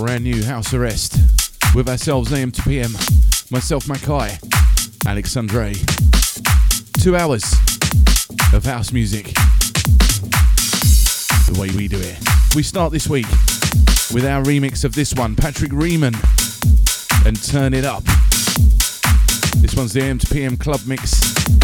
brand new house arrest with ourselves AM to PM, myself Mackay, Alexandre. Two hours of house music. The way we do it. We start this week with our remix of this one, Patrick Riemann, and Turn It Up. This one's the AM to PM club mix.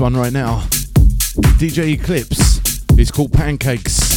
One right now. DJ Eclipse. It's called Pancakes.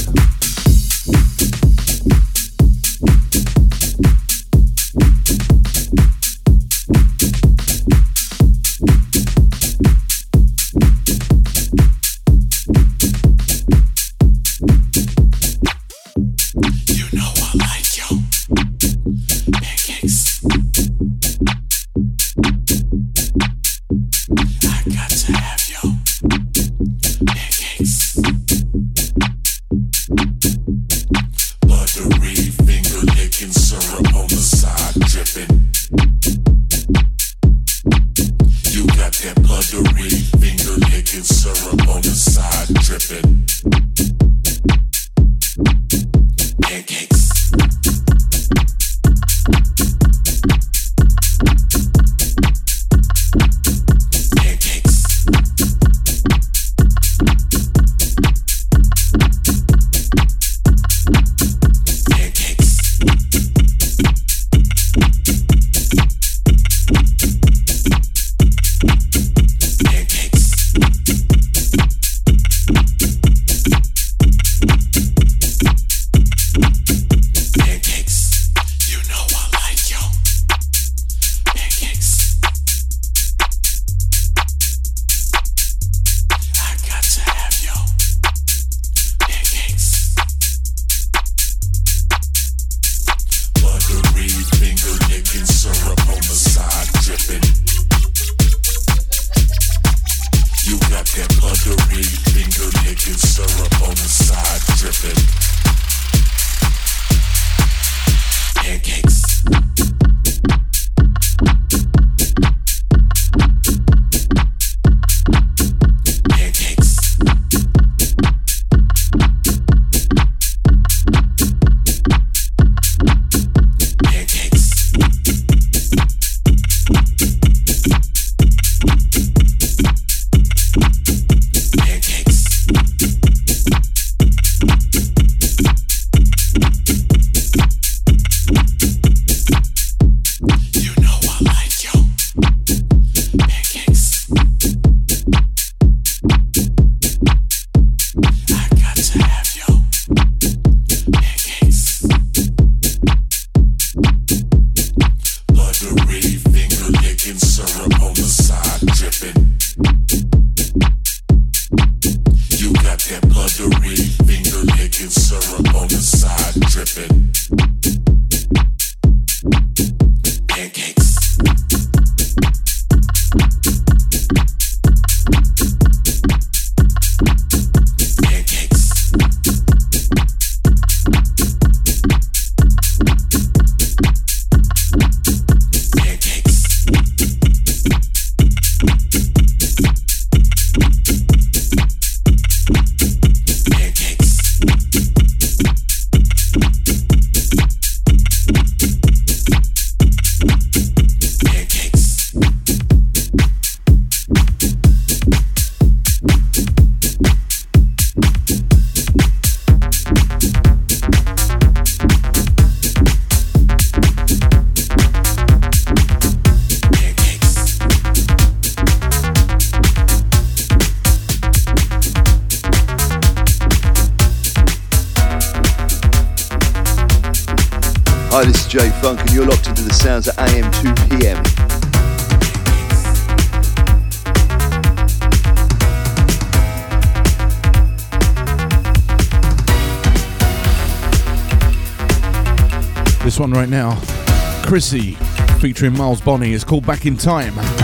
Chrissy featuring Miles Bonney is called Back in Time.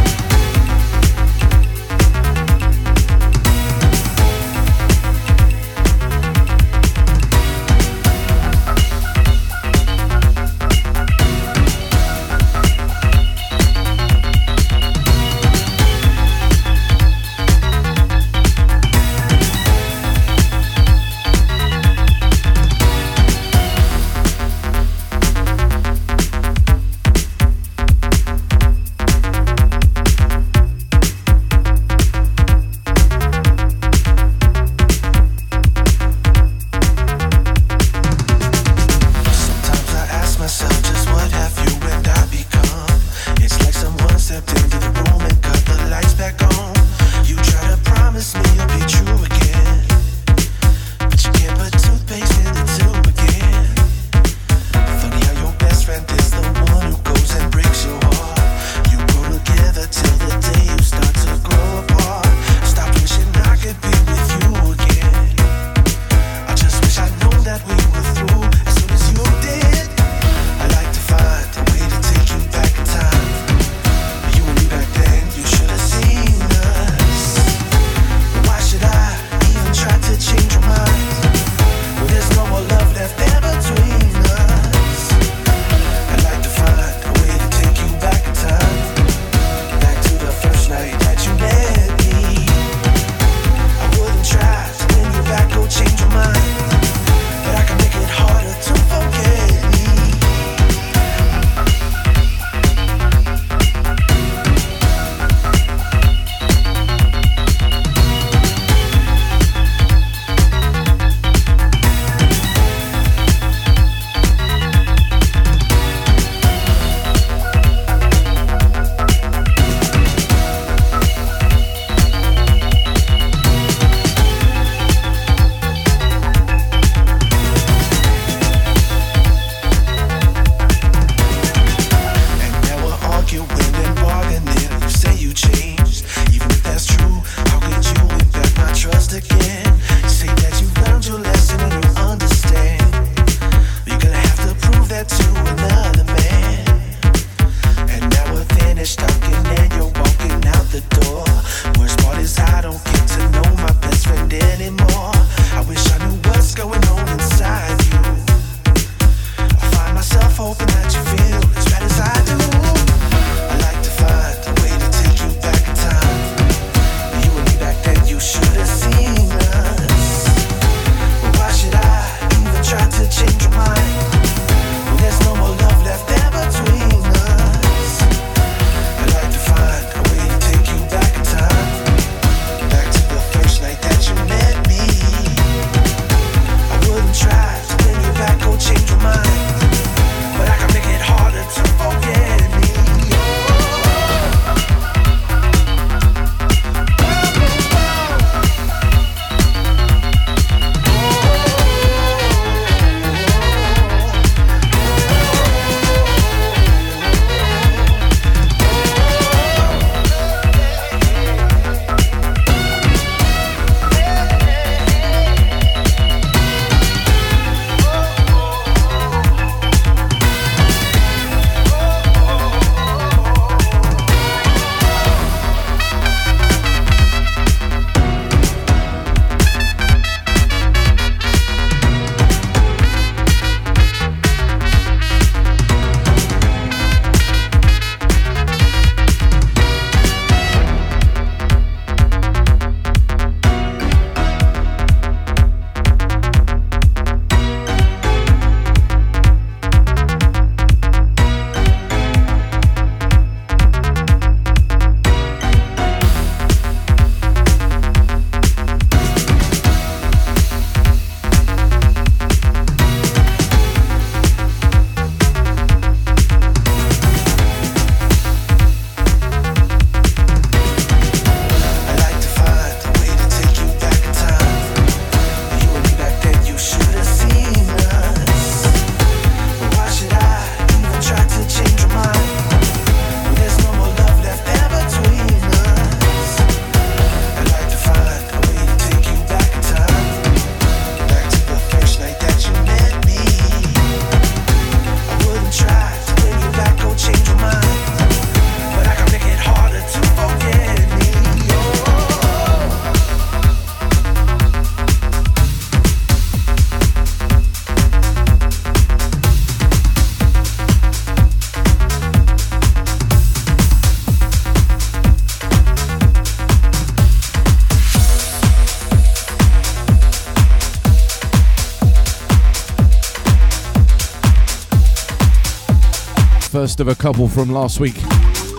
First of a couple from last week.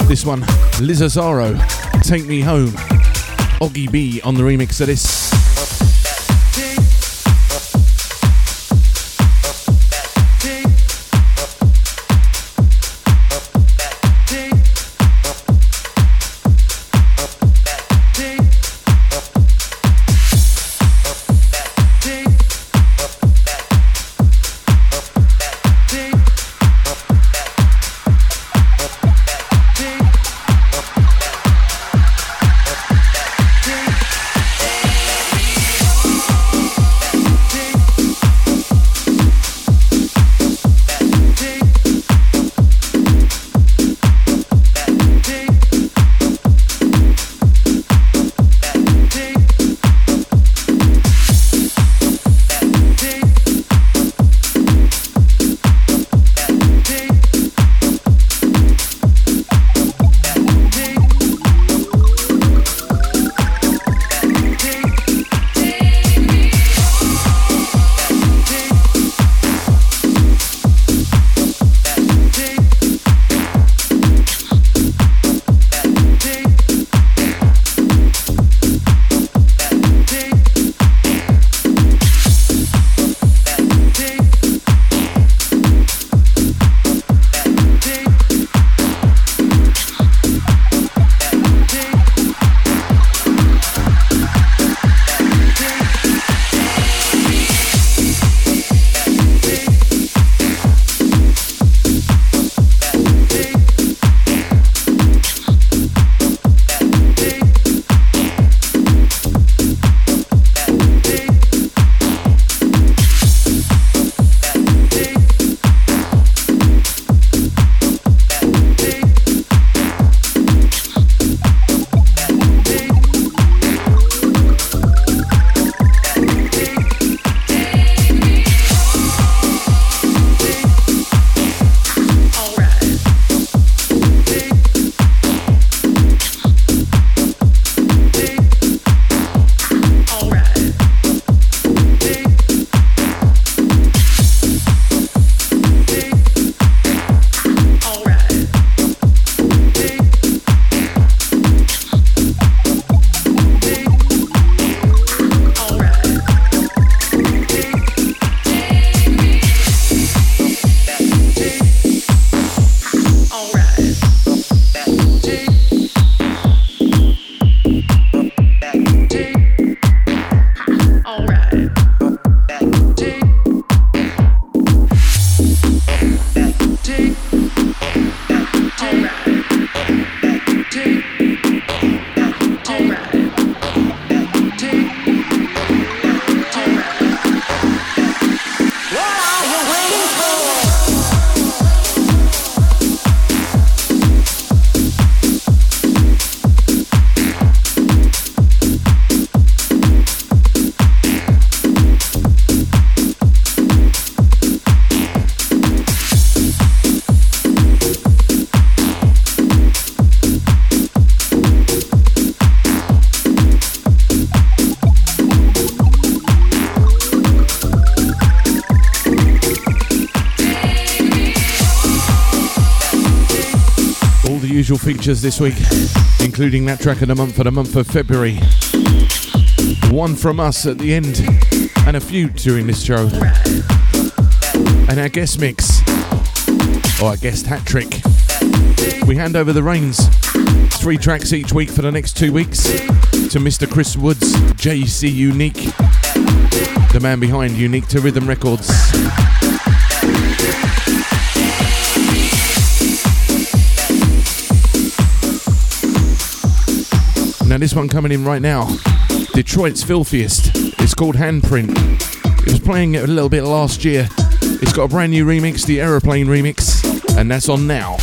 This one, Liz Azaro, Take Me Home. Oggy B on the remix of this. Features this week, including that track of the month for the month of February. One from us at the end, and a few during this show. And our guest mix, or our guest hat trick. We hand over the reins, three tracks each week for the next two weeks, to Mr. Chris Woods, JC Unique, the man behind Unique to Rhythm Records. Now, this one coming in right now Detroit's Filthiest. It's called Handprint. It was playing it a little bit last year. It's got a brand new remix, the Aeroplane remix, and that's on now.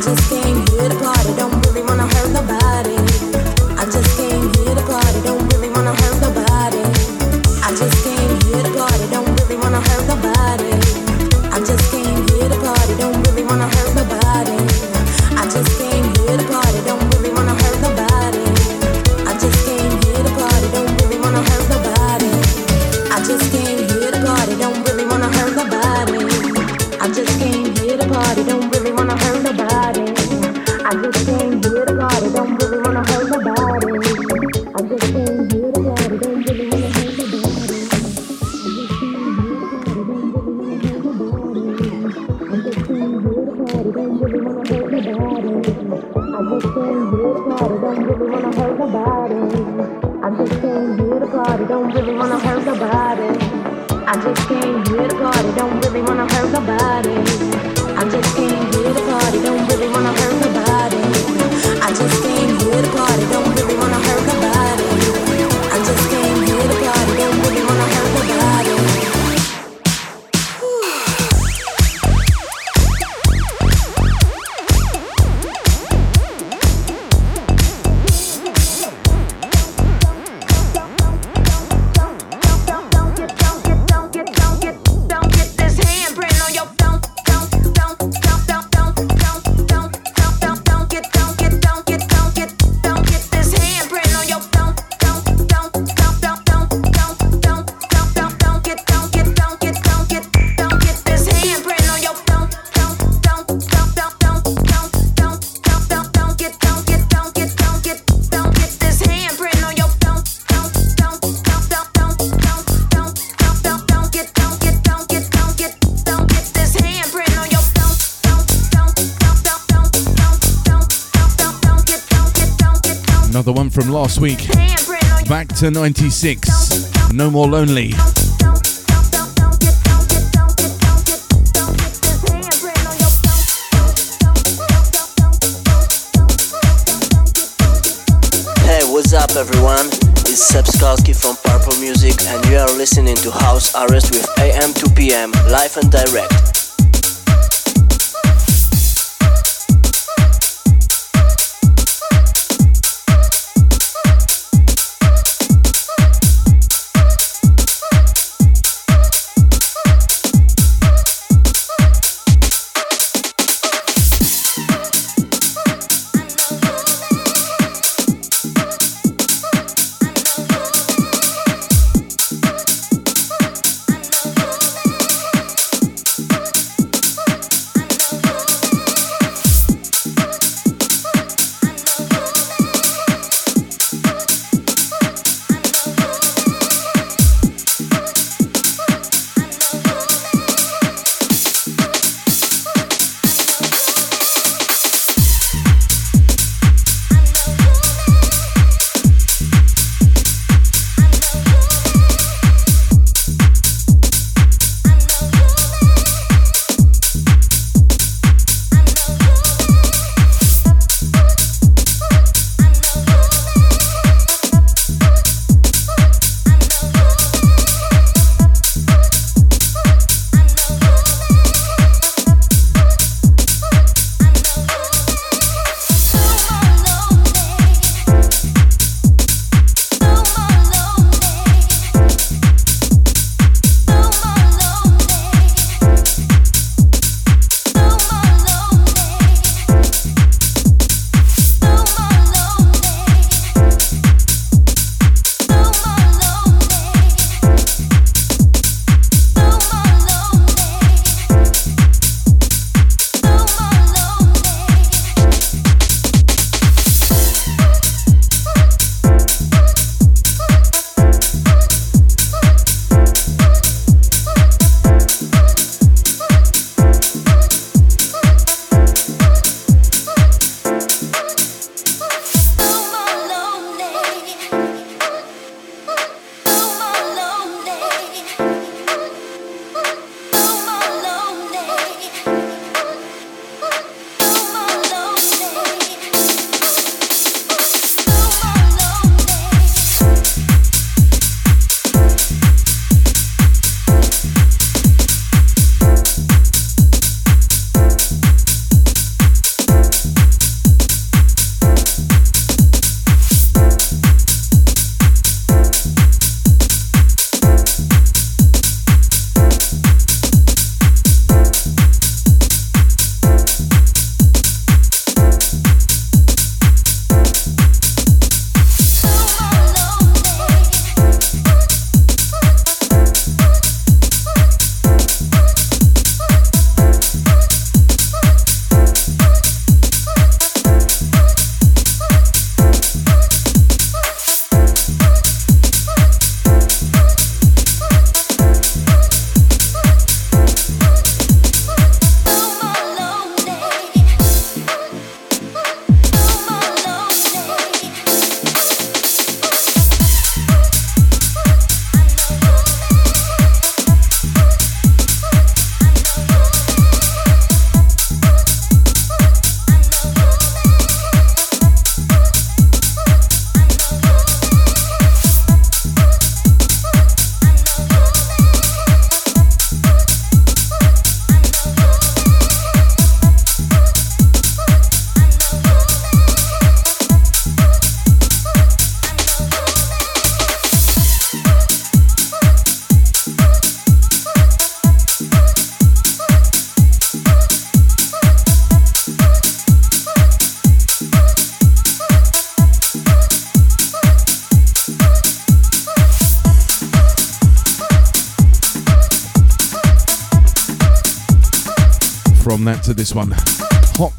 just last week. Back to 96. No More Lonely. Hey, what's up, everyone? It's Seb Skalski from Purple Music, and you are listening to House Arrest with AM 2 PM, live and direct.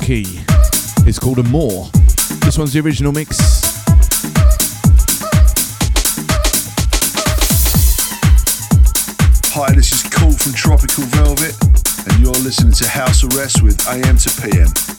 Hotkey. It's called A More. This one's the original mix. Hi, this is Cool from Tropical Velvet, and you're listening to House Arrest with AM to PM.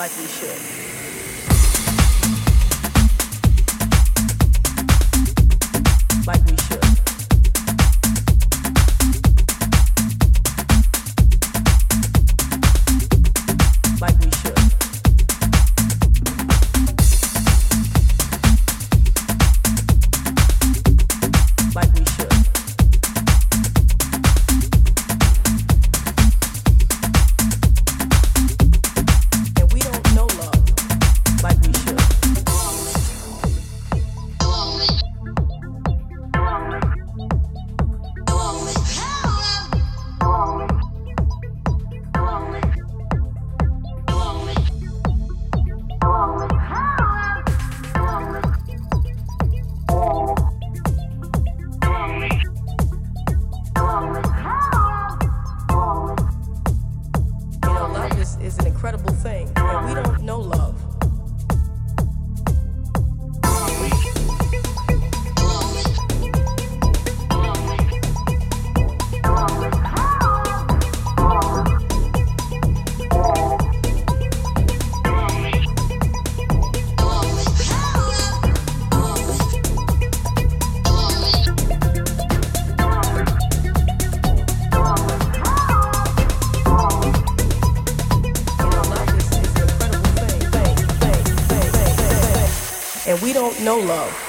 like we should. No love.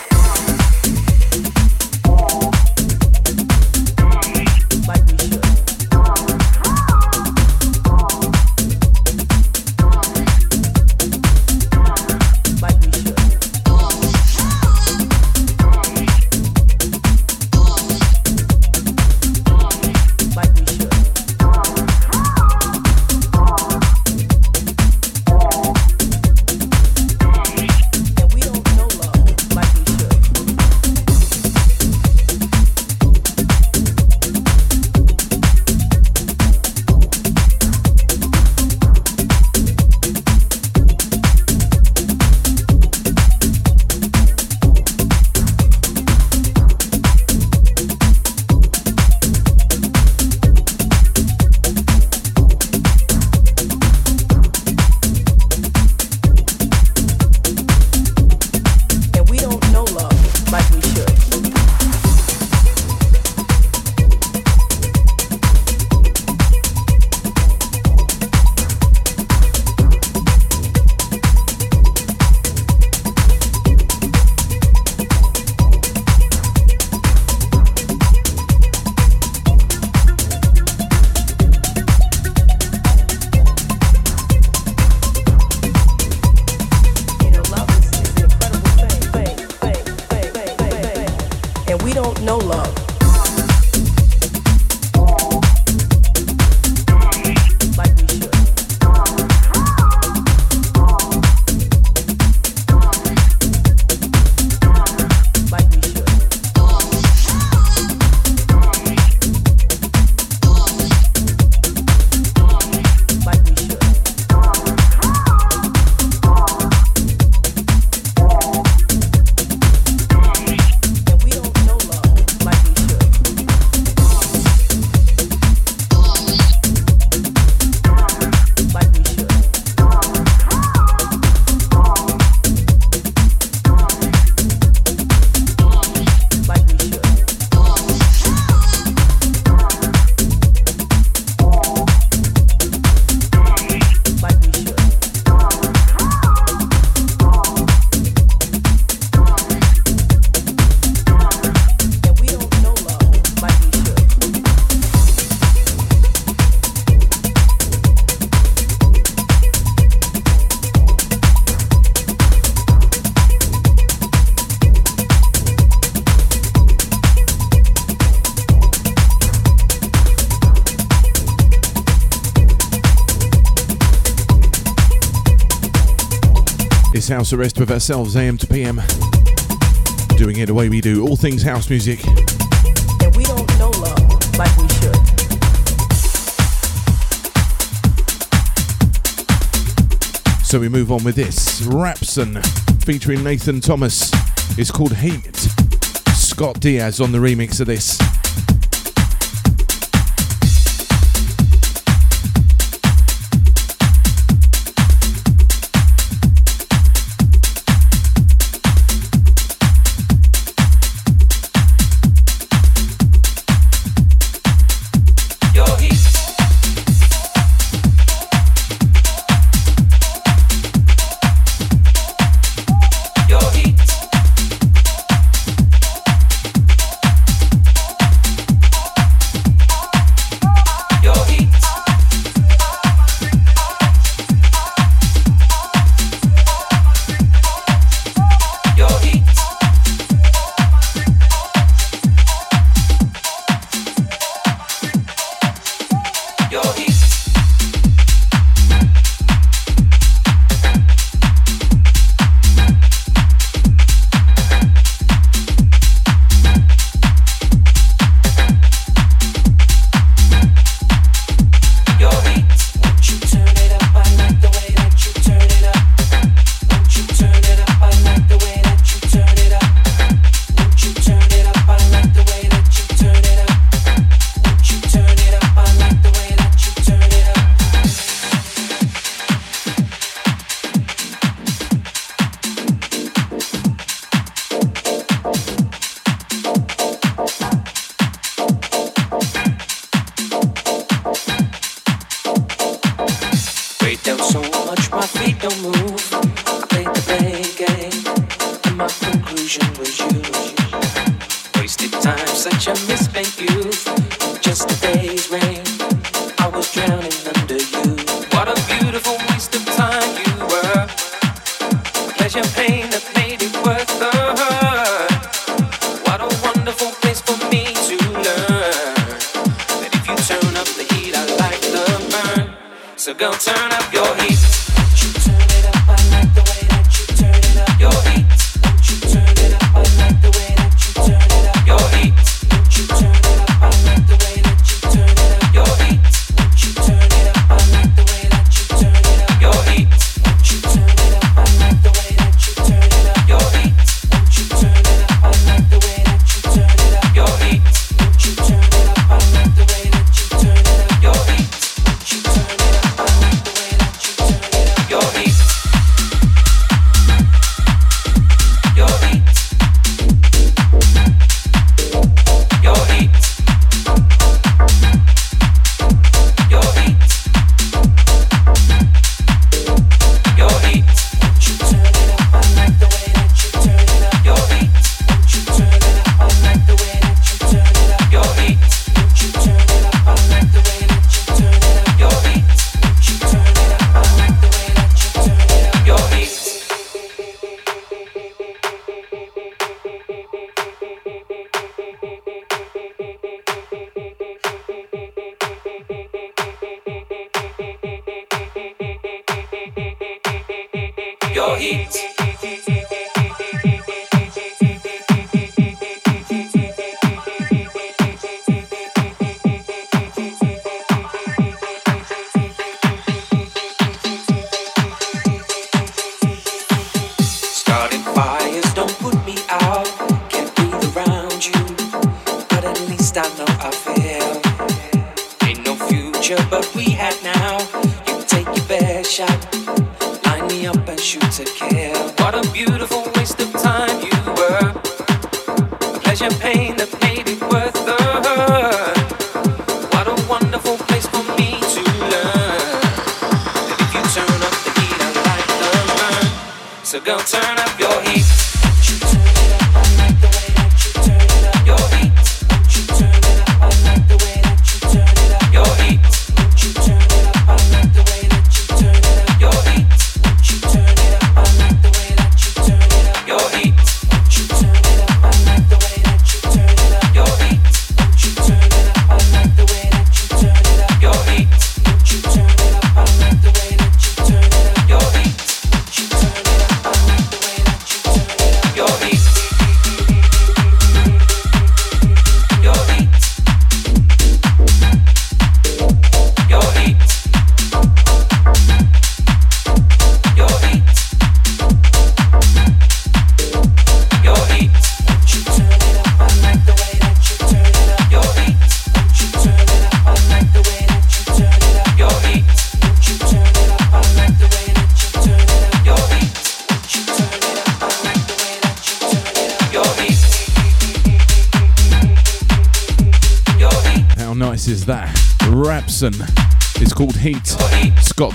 House arrest with ourselves, AM to PM. Doing it the way we do, all things house music. And we don't know love like we should. So we move on with this. Rapson featuring Nathan Thomas. It's called Heat. Scott Diaz on the remix of this.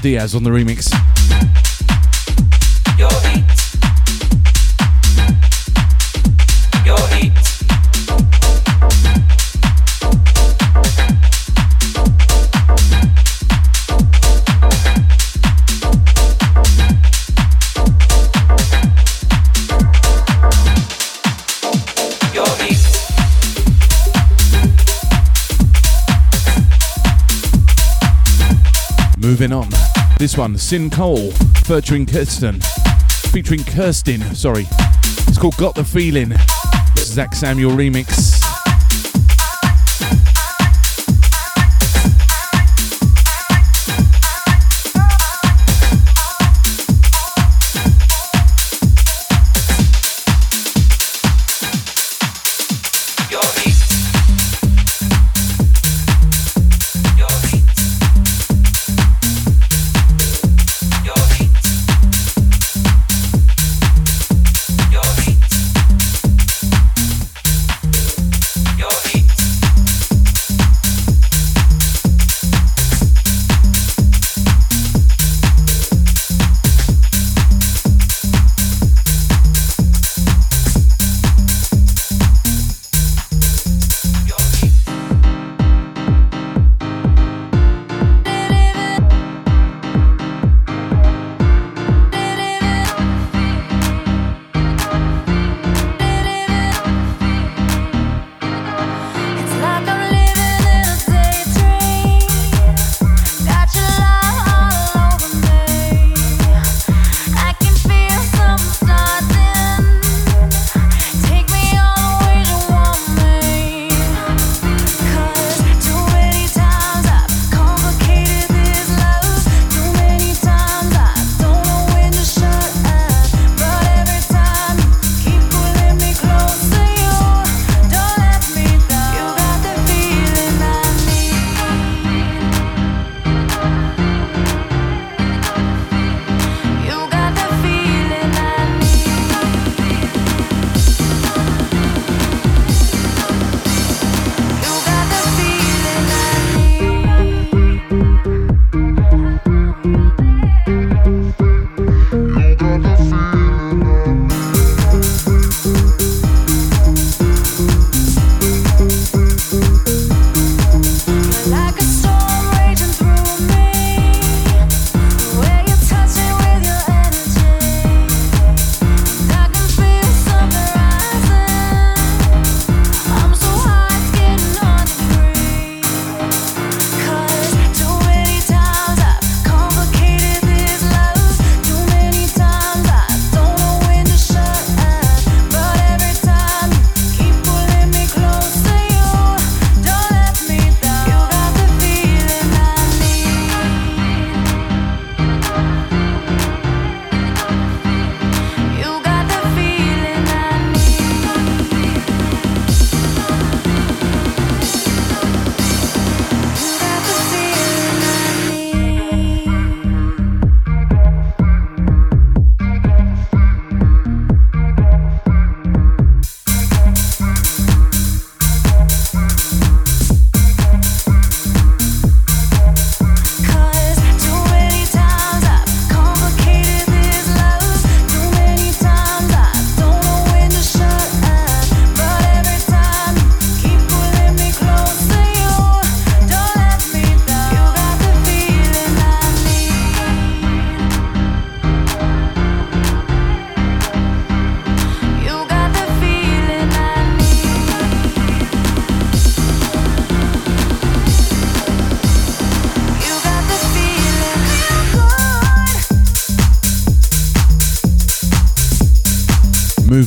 Diaz on the remix. This one, Sin Cole, featuring Kirsten. Featuring Kirsten, sorry. It's called Got the Feeling. Zach Samuel remix.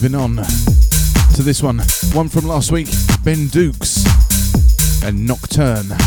Moving on to this one. One from last week, Ben Dukes and Nocturne.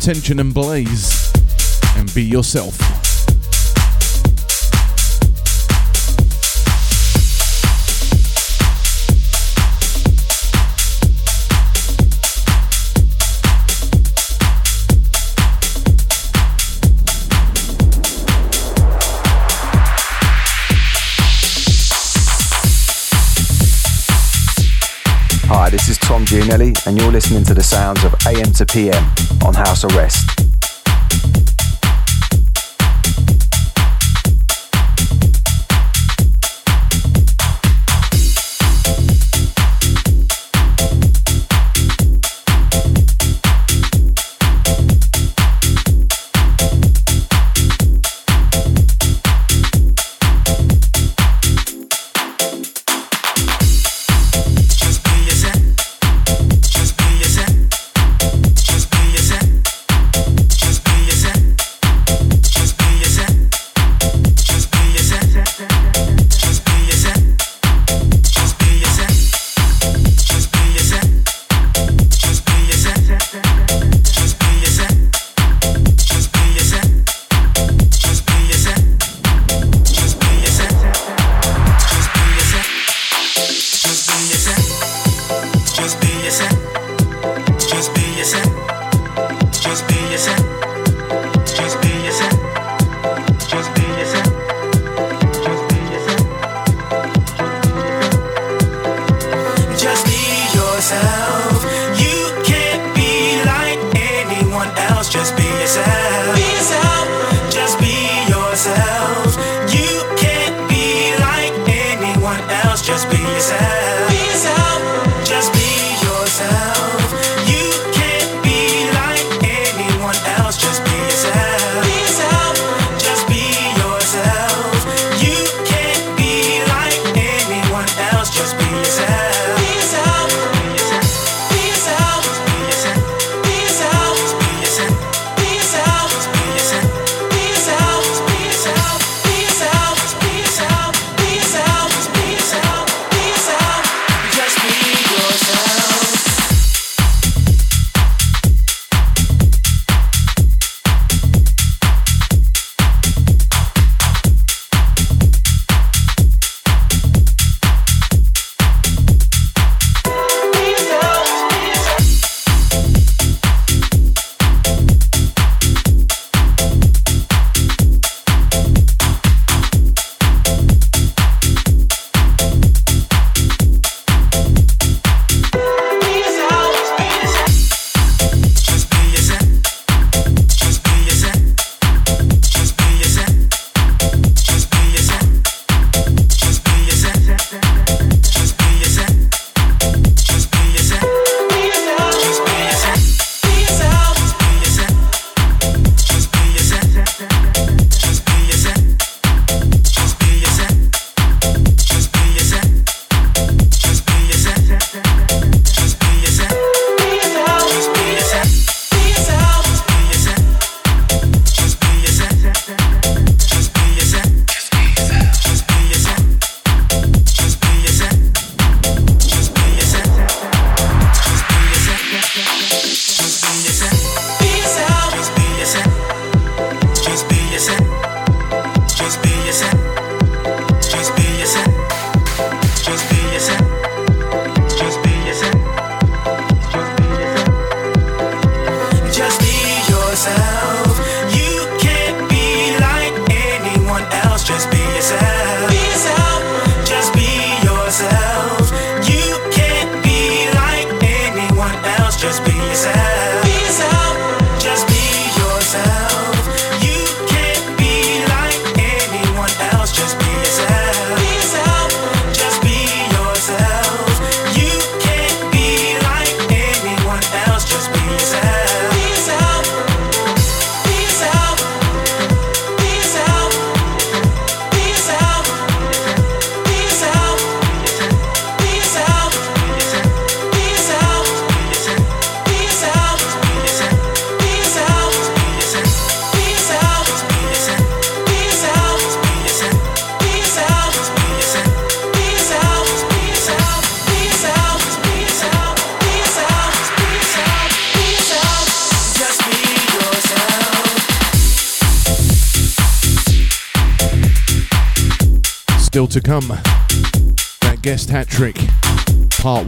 Intention and blaze. And be yourself. And you're listening to the sounds of AM to PM on House Arrest.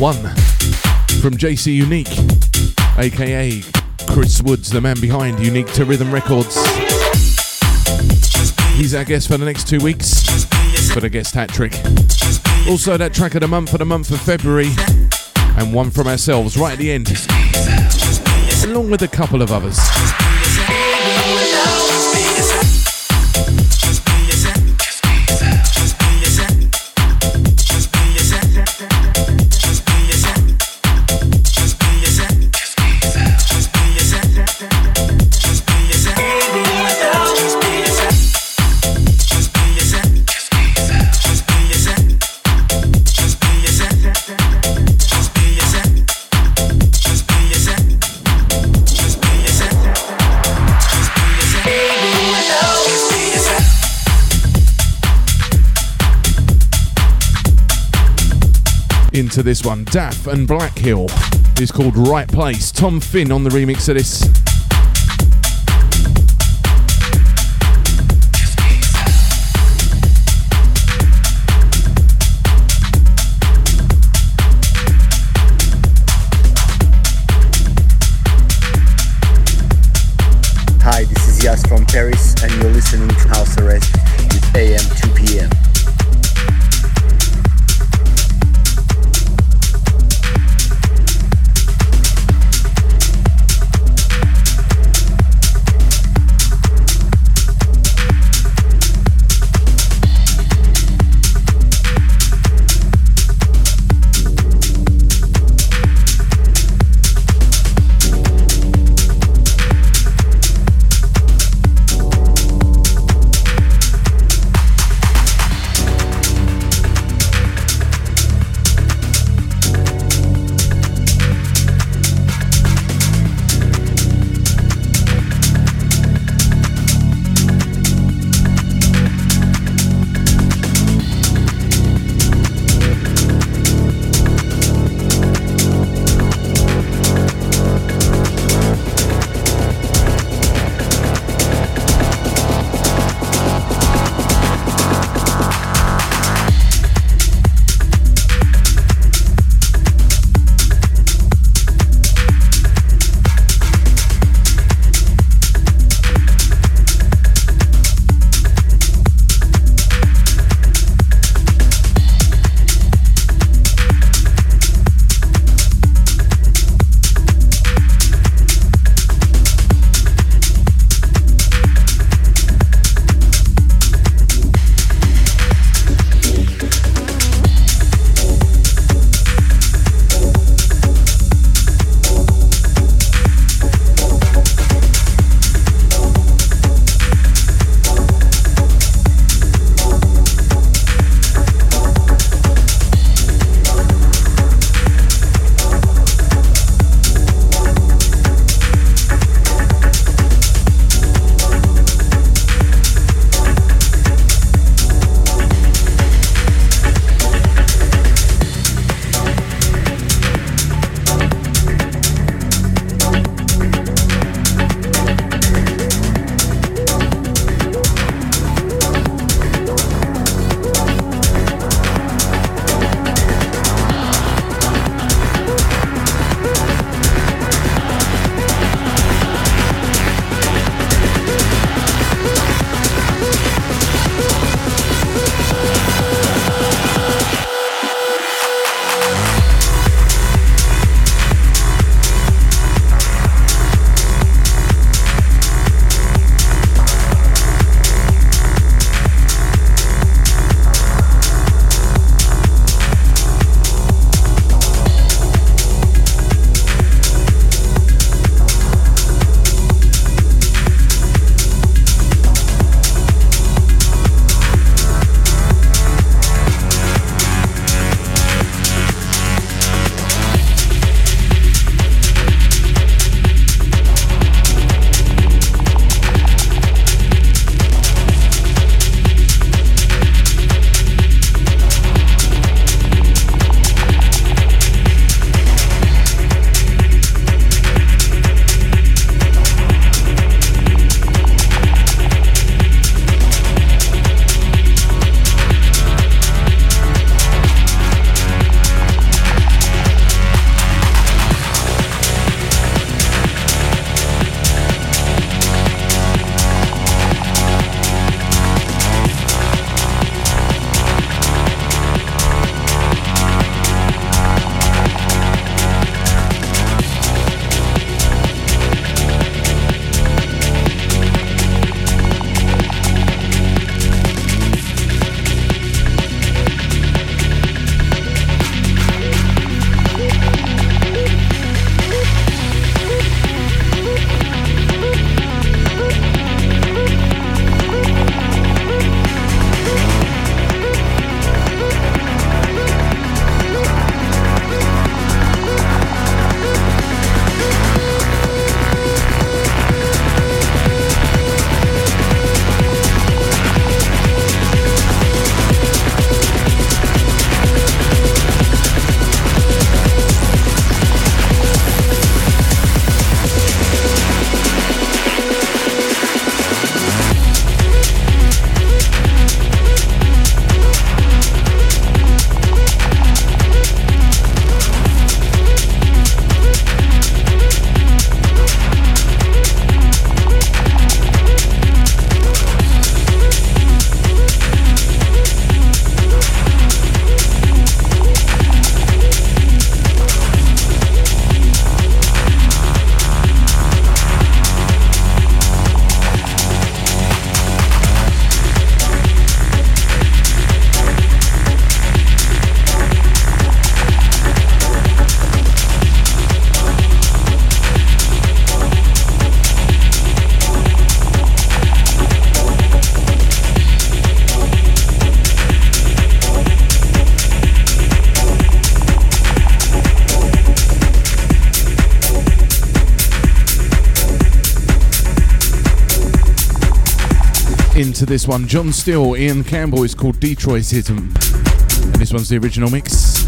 One, from JC Unique, aka Chris Woods, the man behind Unique to Rhythm Records. He's our guest for the next two weeks for the guest hat trick. Also, that track of the month for the month of February, and one from ourselves right at the end, along with a couple of others. Into this one. Daff and Blackhill is called Right Place. Tom Finn on the remix of this. This one. John Steele, Ian Campbell is called Detroitism. And this one's the original mix.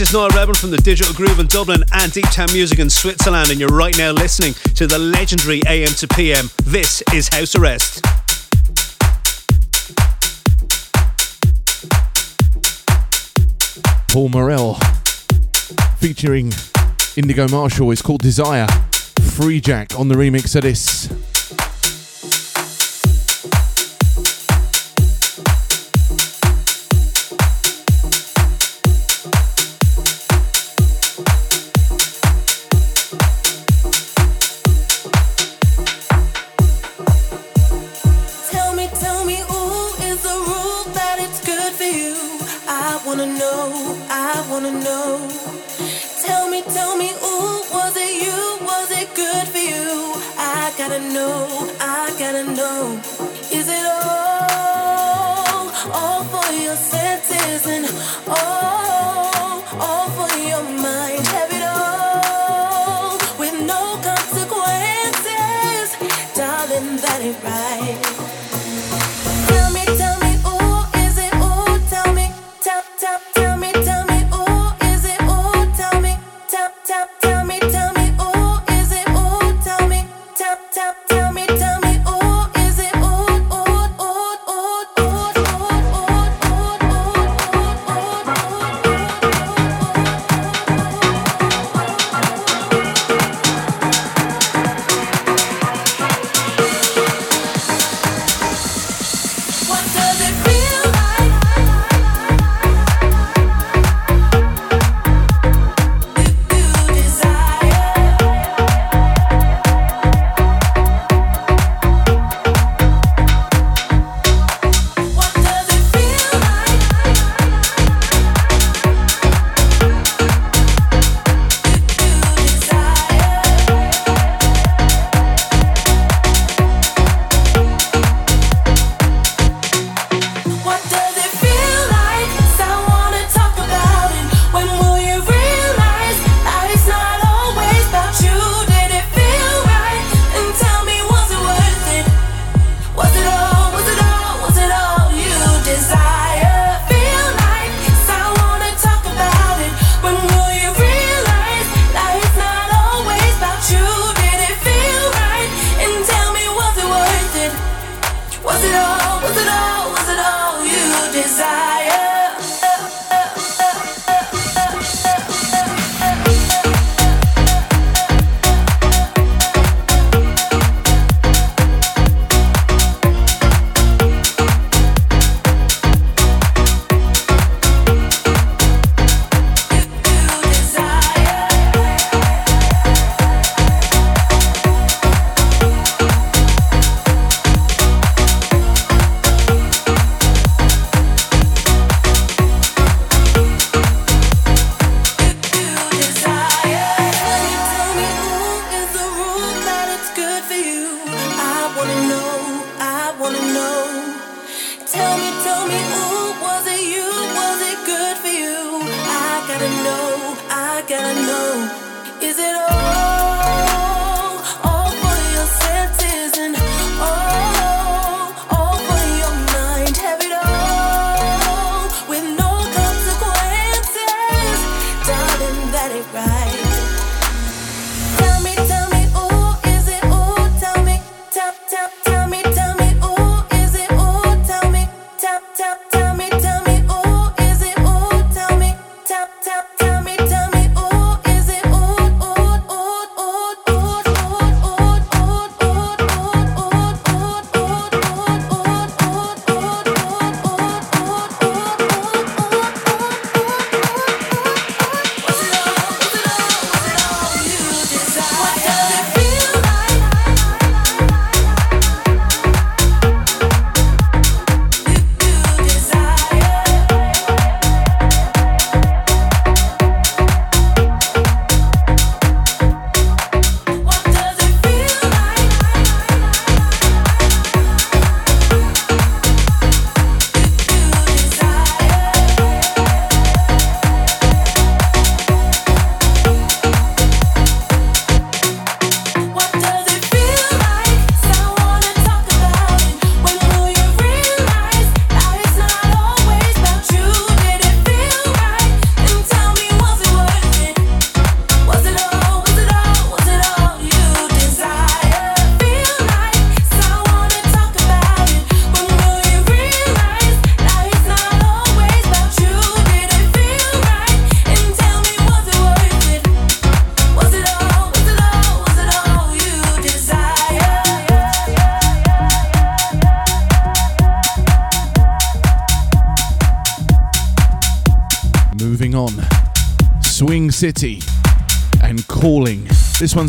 This is Noah Rebel from the Digital Groove in Dublin and Deep Town Music in Switzerland, and you're right now listening to the legendary AM to PM. This is House Arrest. Paul Morel featuring Indigo Marshall is called Desire. Free Jack on the remix of this.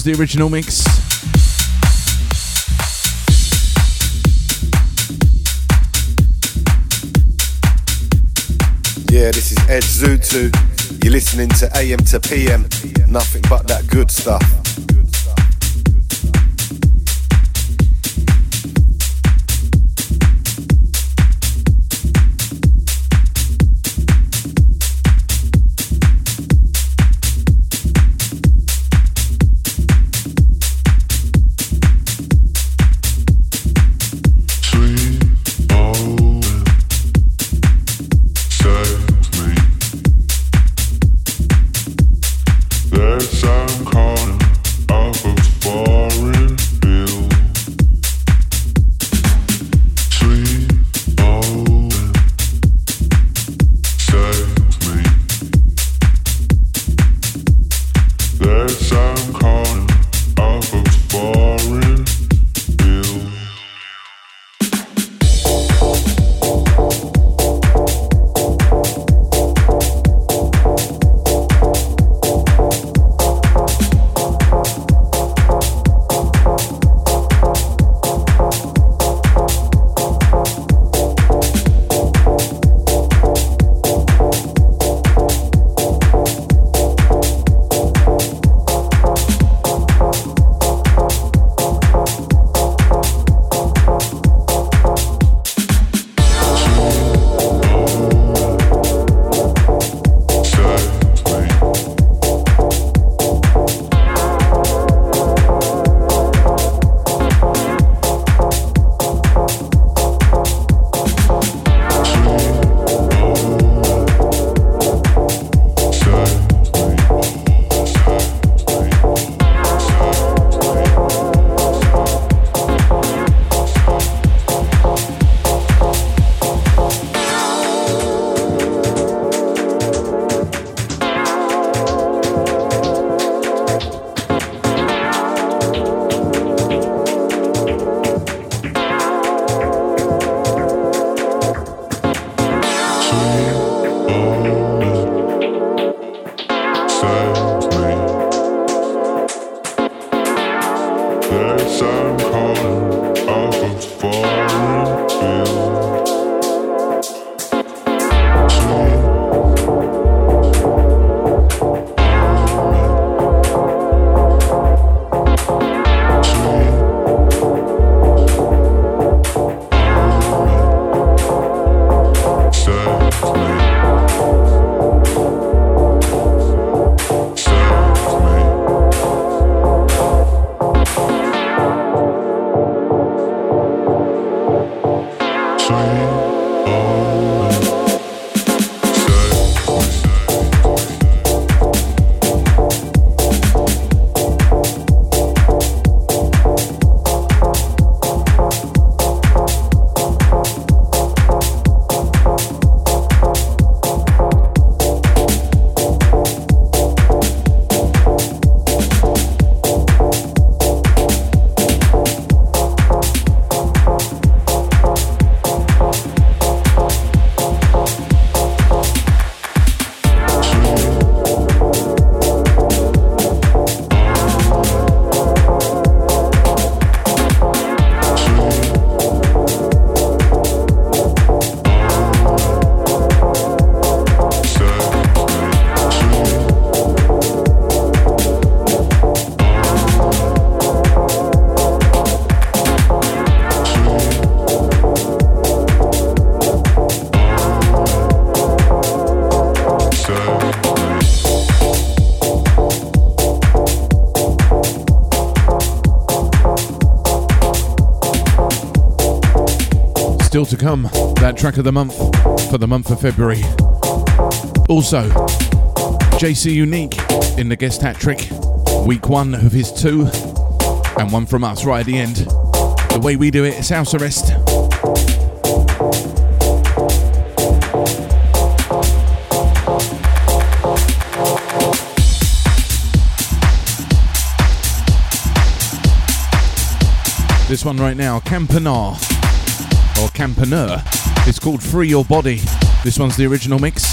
The original mix. Yeah, this is Ed Zutu. You're listening to AM to PM. Nothing but that good stuff. Still to come, that track of the month for the month of February. Also, JC Unique in the guest hat trick, week one of his two, and one from us right at the end. The way we do it is house arrest. This one right now, Campanar or Campaneur. It's called Free Your Body. This one's the original mix.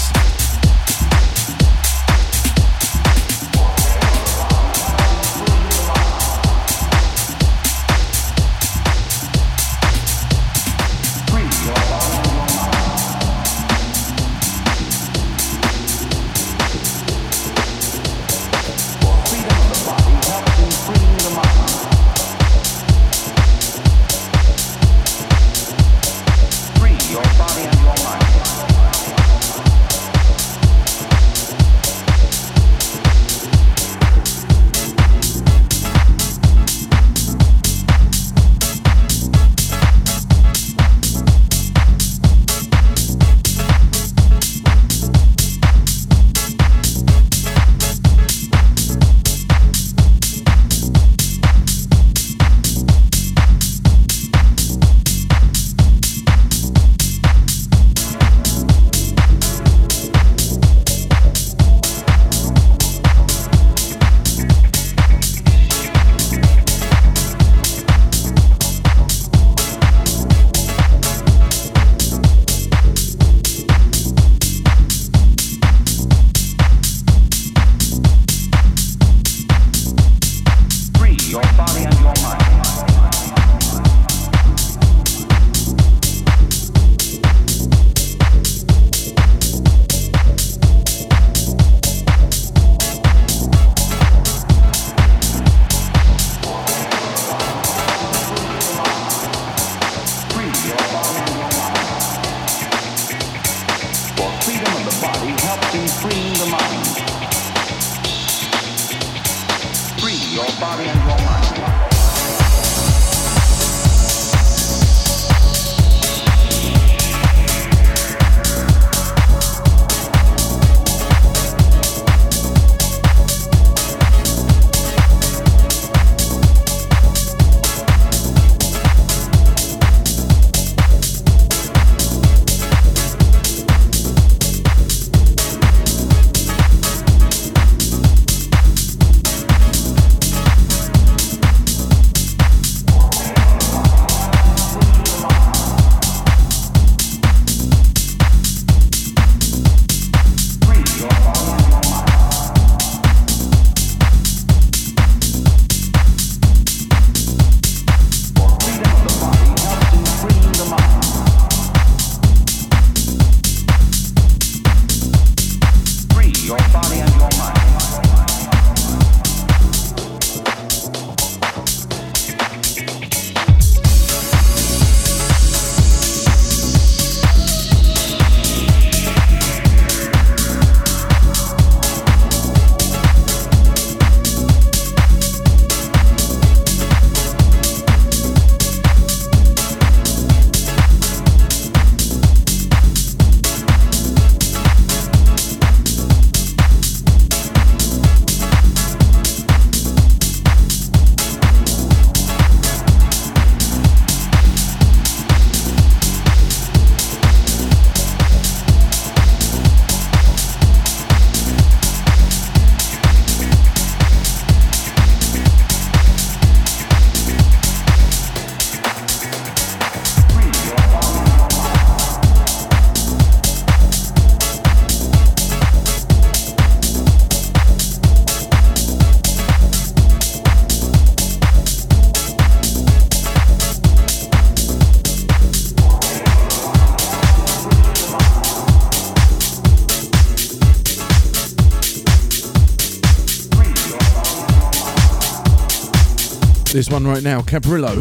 One right now, Cabrillo.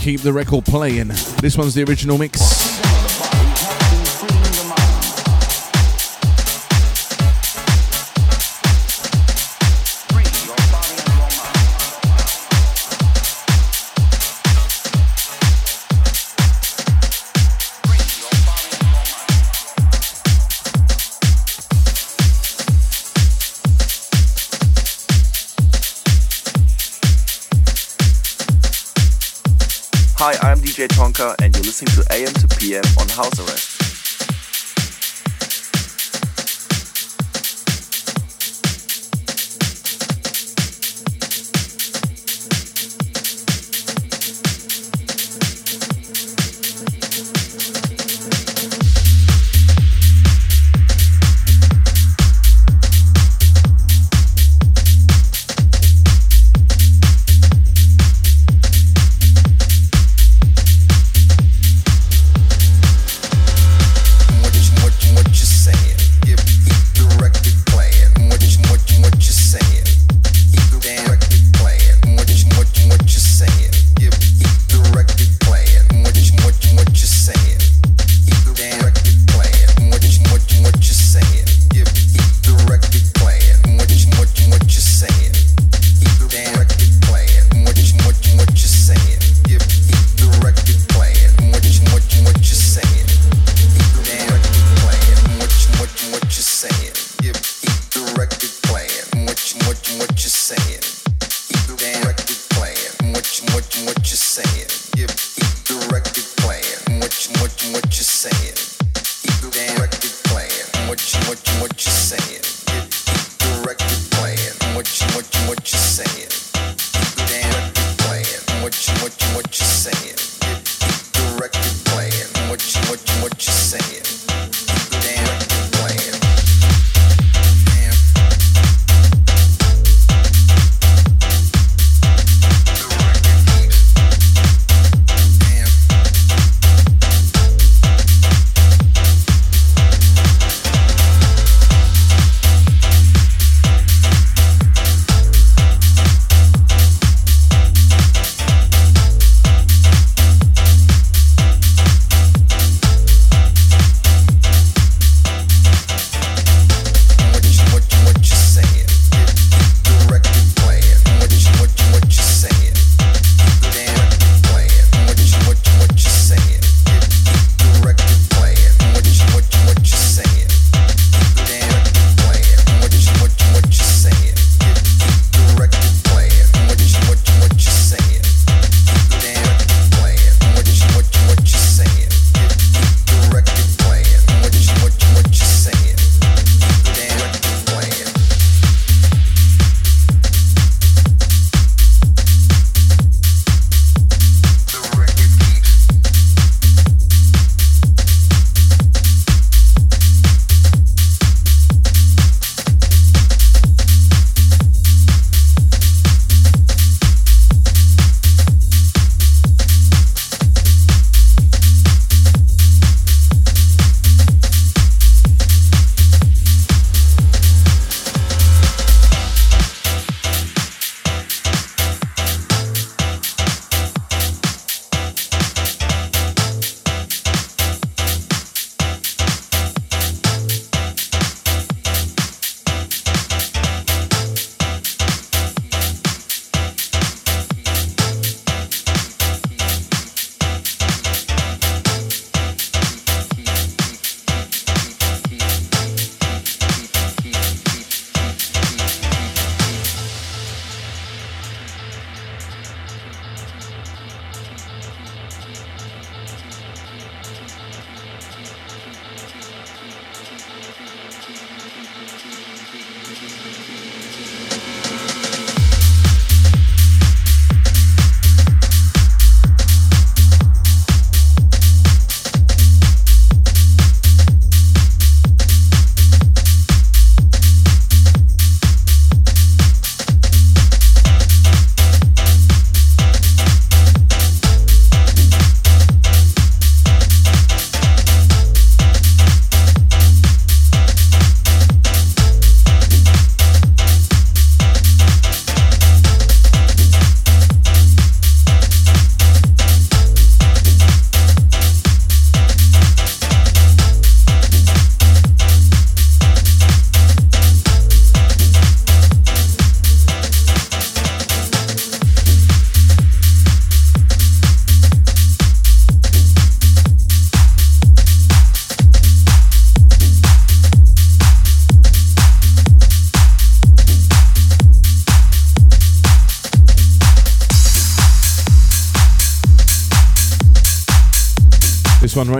Keep the record playing. This one's the original mix. DJ Tonka, and you're listening to AM to PM on House Arrest.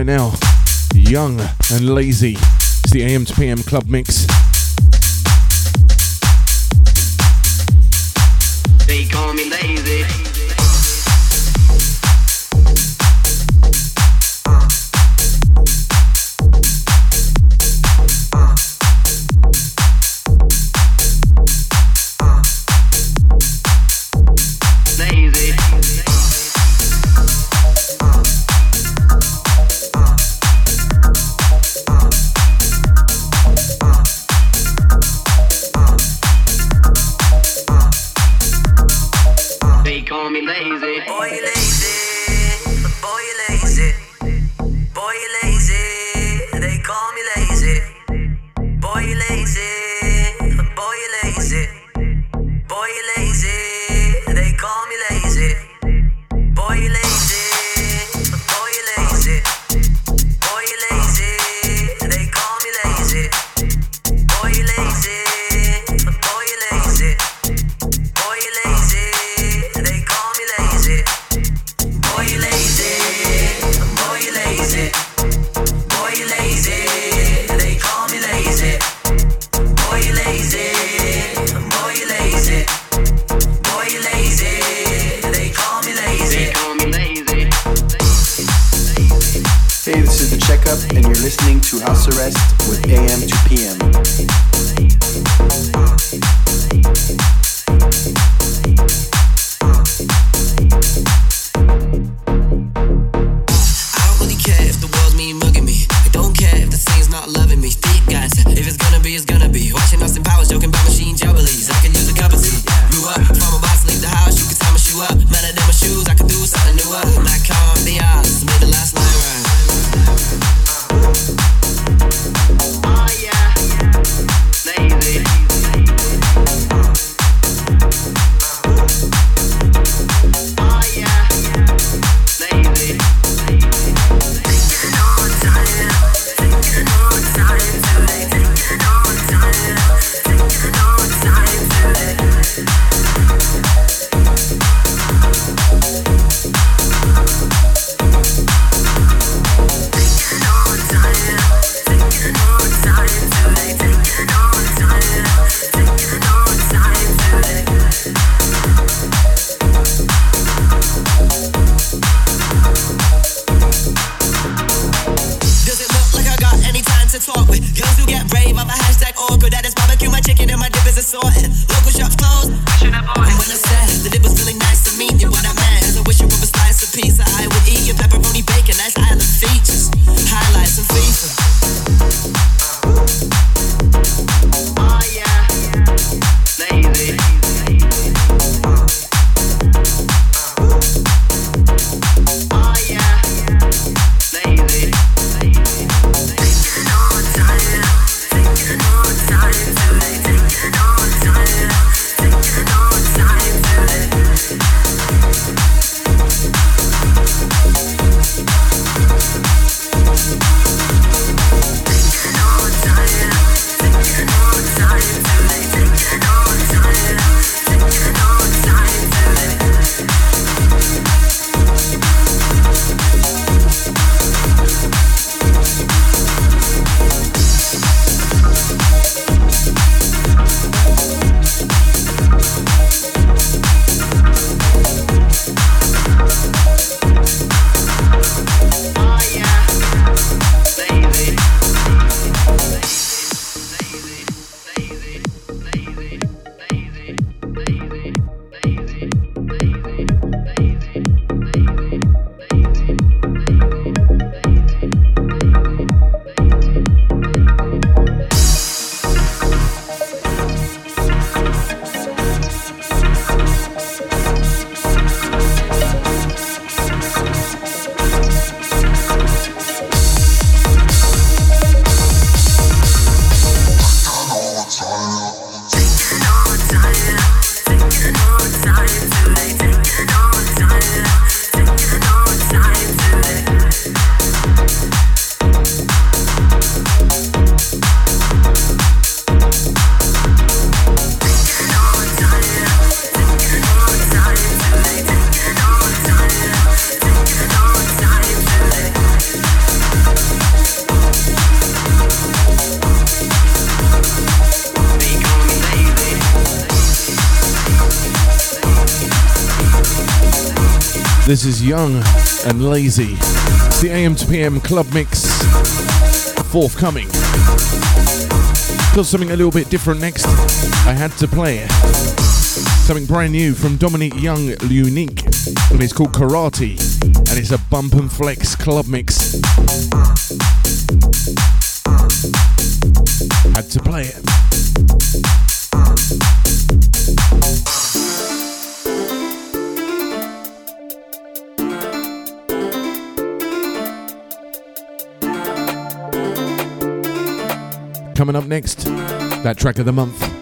Now. Young and Lazy. It's the AM to PM club mix. This is Young and Lazy. It's the AM to PM club mix forthcoming. Got something a little bit different next. I had to play. Something brand new from Dominic Young Unique. And it's called Karate. And it's a bump and flex club mix. Had to play it. Coming up next, that track of the month.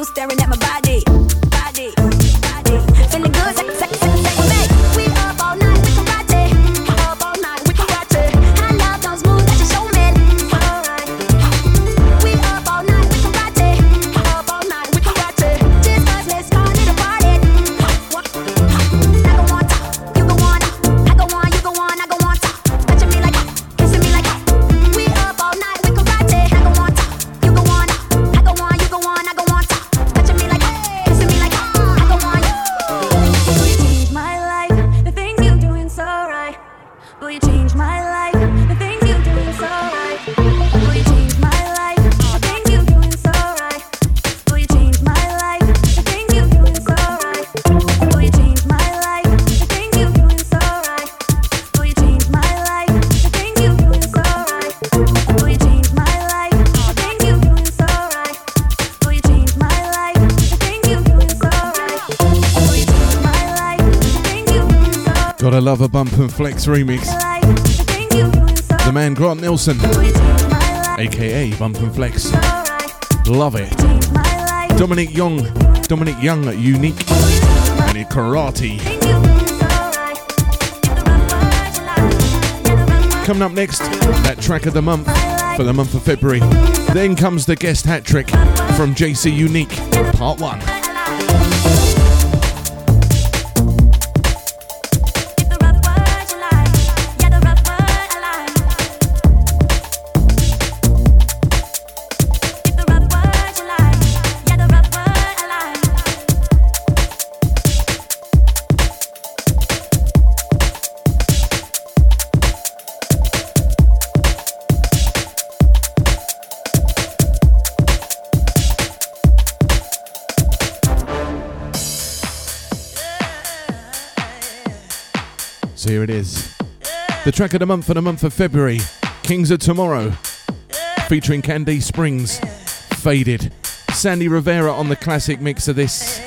Love a Bump and Flex remix. The man Grant Nelson, aka Bump and Flex. Love it. Dominic Young, Dominic Young, unique, and karate. Coming up next, that track of the month for the month of February. Then comes the guest hat trick from JC Unique, part one. The track of the month for the month of February Kings of Tomorrow, featuring Candice Springs, Faded. Sandy Rivera on the classic mix of this.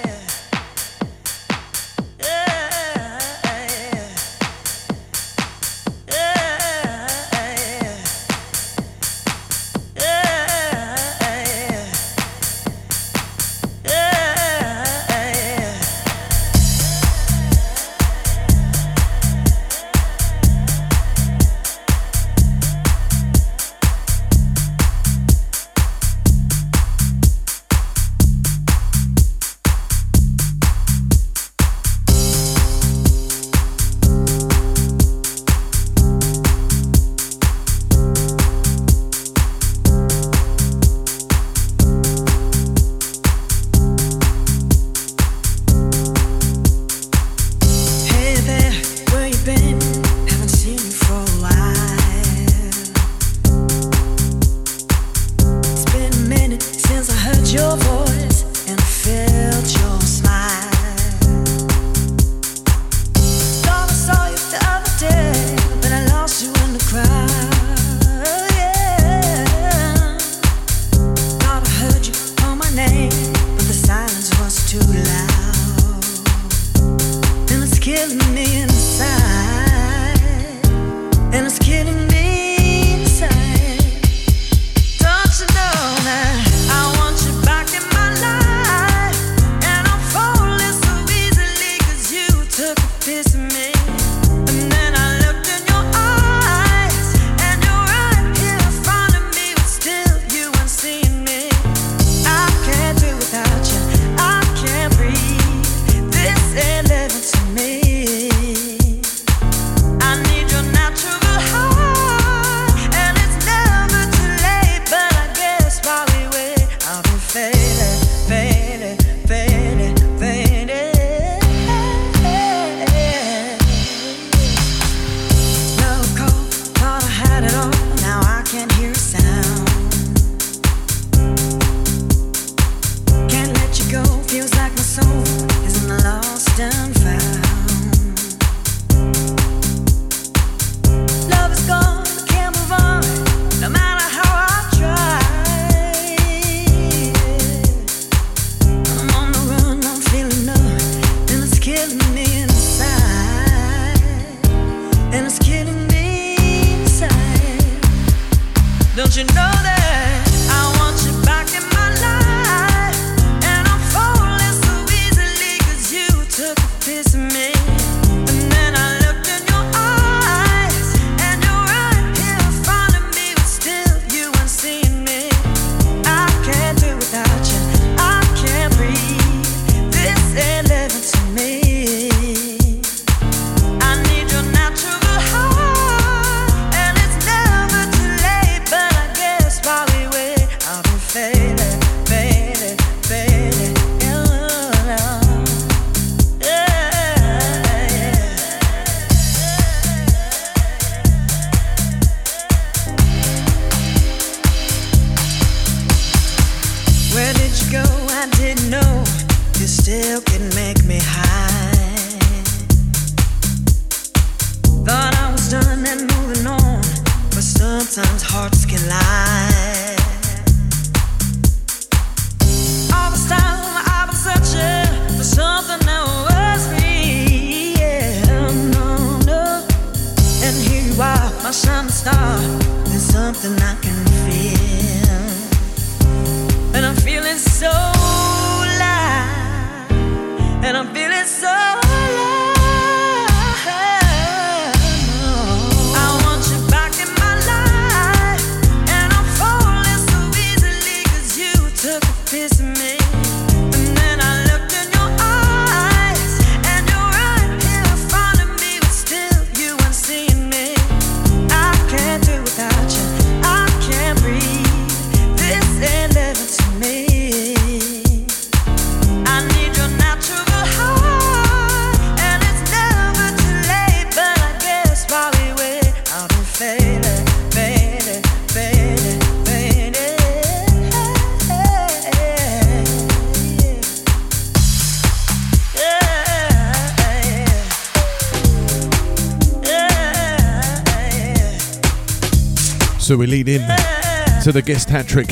The guest hat trick,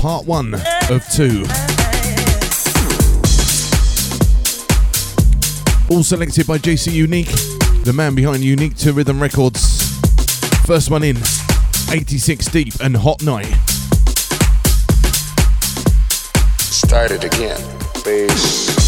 part one of two. All selected by JC Unique, the man behind Unique to Rhythm Records. First one in, 86 Deep and Hot Night. Started again, bass.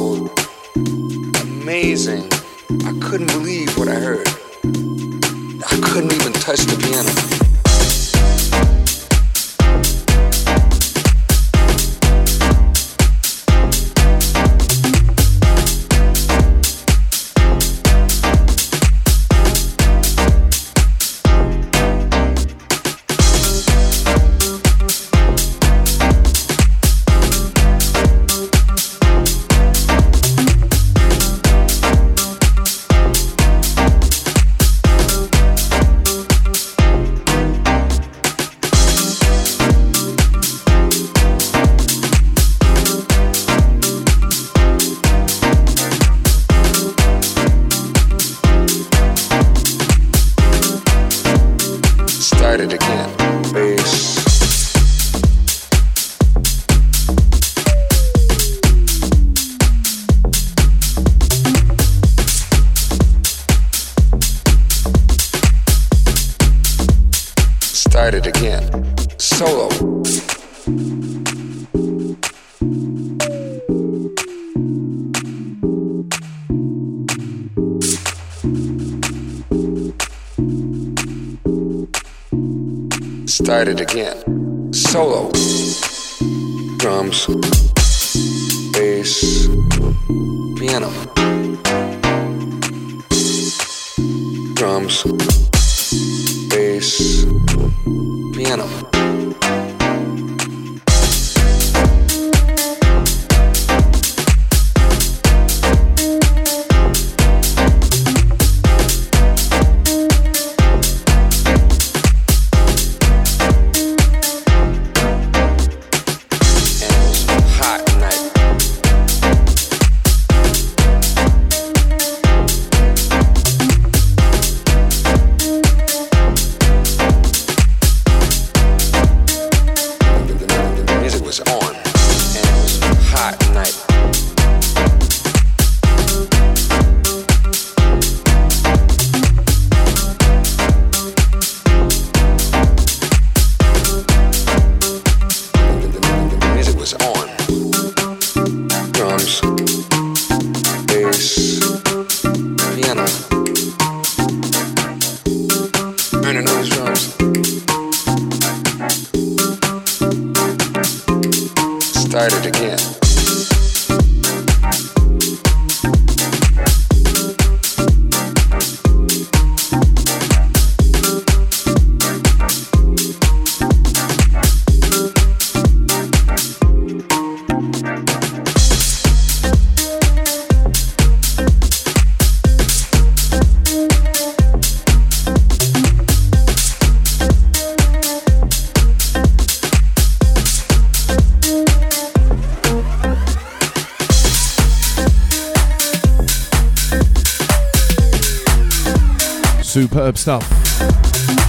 Superb stuff.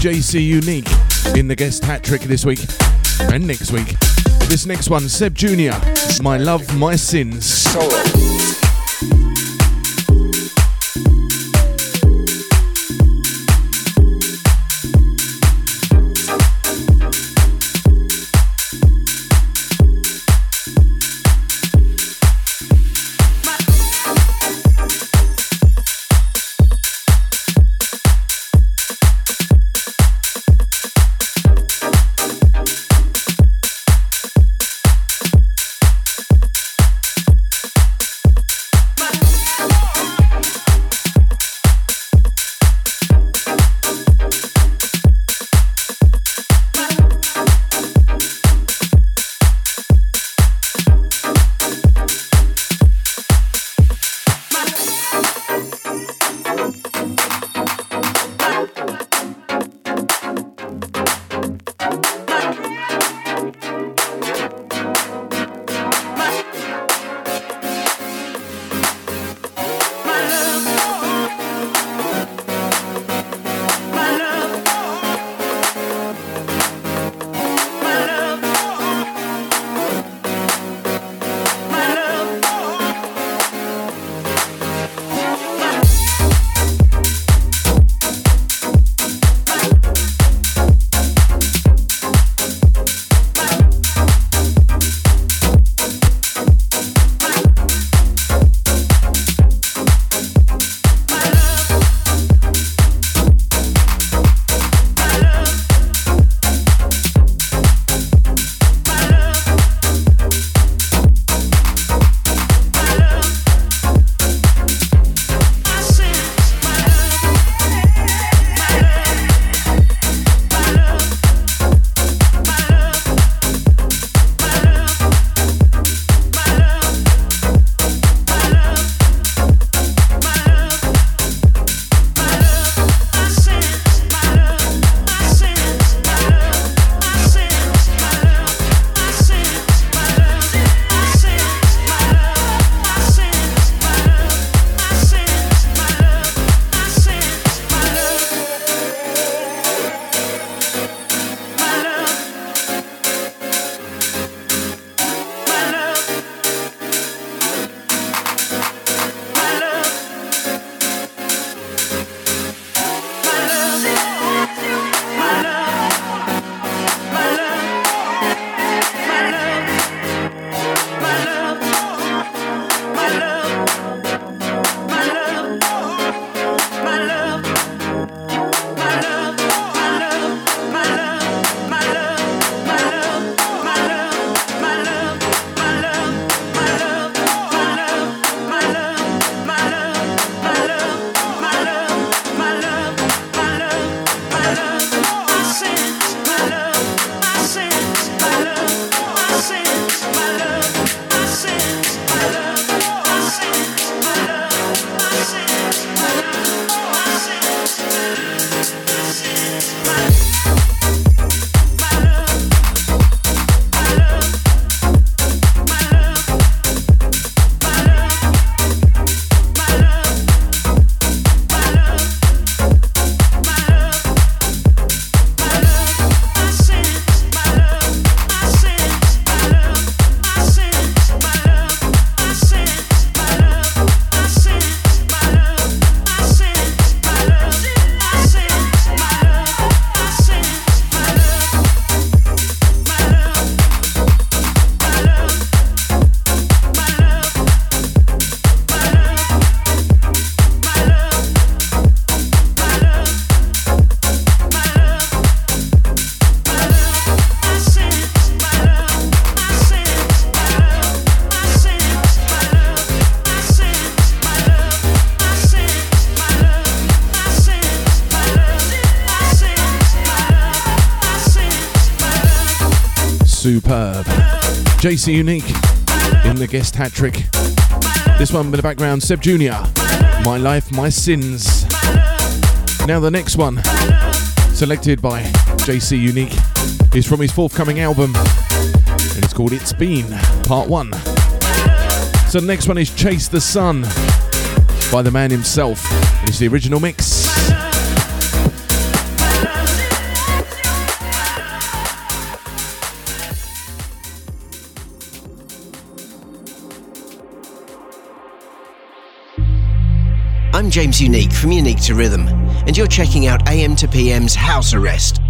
JC Unique in the guest hat trick this week and next week. This next one, Seb Jr. My Love, My Sins. JC Unique in the guest hat trick. This one with the background, Seb Jr. My Life, My Sins. Now the next one, selected by JC Unique, is from his forthcoming album, and it's called It's Been Part 1. So the next one is Chase the Sun by the man himself. It's the original mix. James Unique from Unique to Rhythm, and you're checking out AM to PM's House Arrest.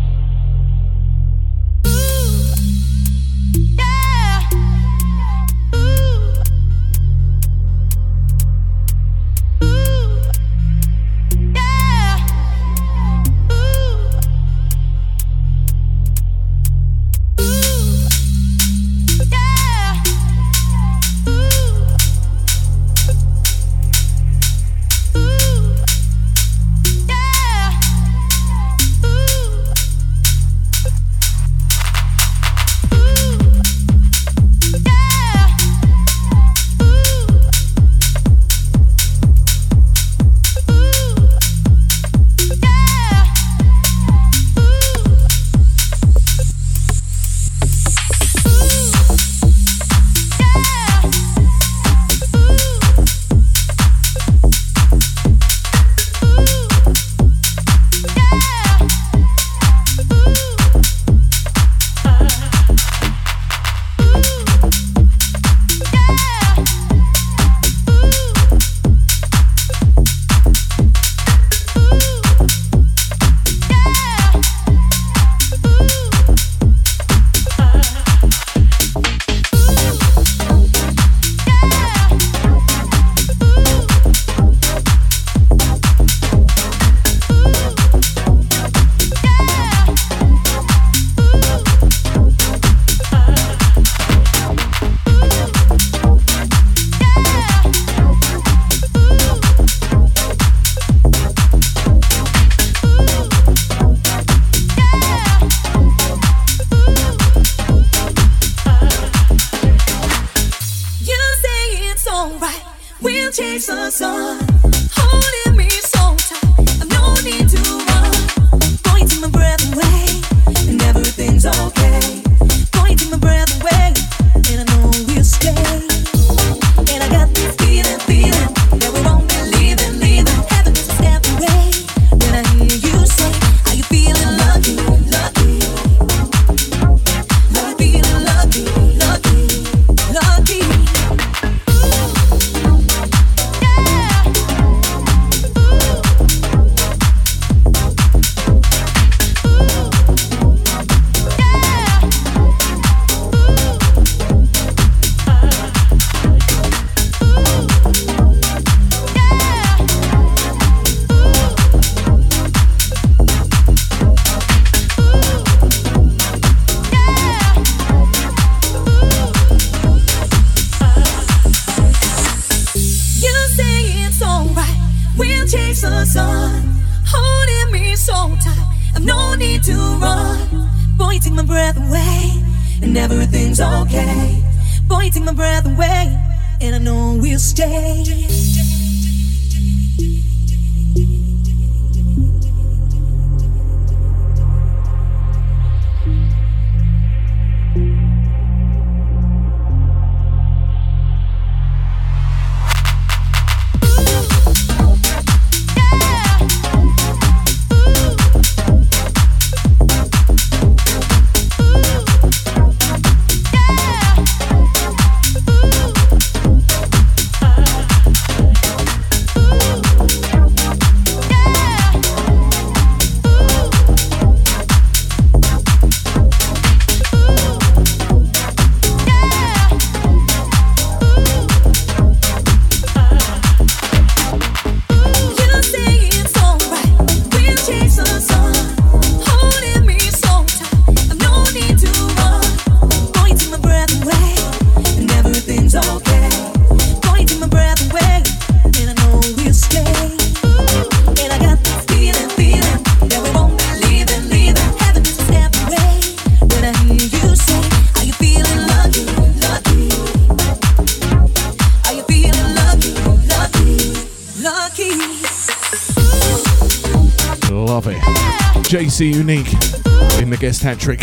Trick.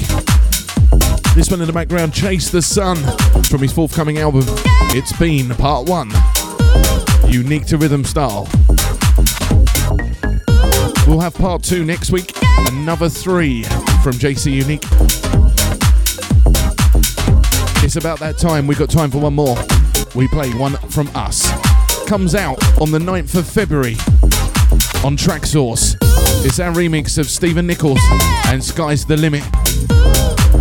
This one in the background, Chase the Sun from his forthcoming album. It's been part one, unique to rhythm style. We'll have part two next week, another three from JC Unique. It's about that time, we've got time for one more. We play one from us. Comes out on the 9th of February on Traxsource. It's our remix of Stephen Nichols and Sky's the Limit.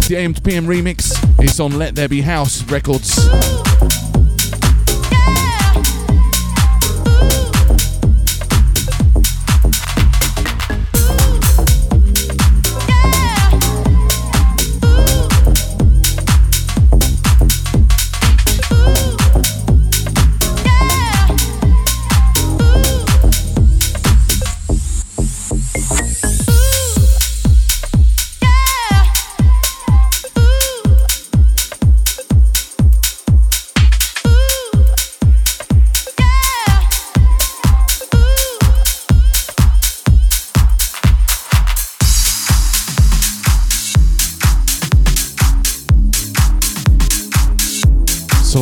The AM to PM remix is on Let There Be House Records.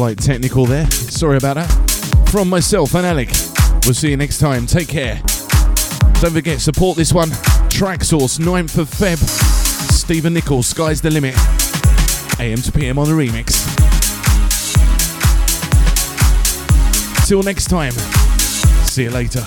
Slight technical there. Sorry about that. From myself and Alec. We'll see you next time. Take care. Don't forget, support this one. Traxsource, 9th of Feb. Stephen Nichols, Sky's the Limit. AM to PM on the remix. Till next time. See you later.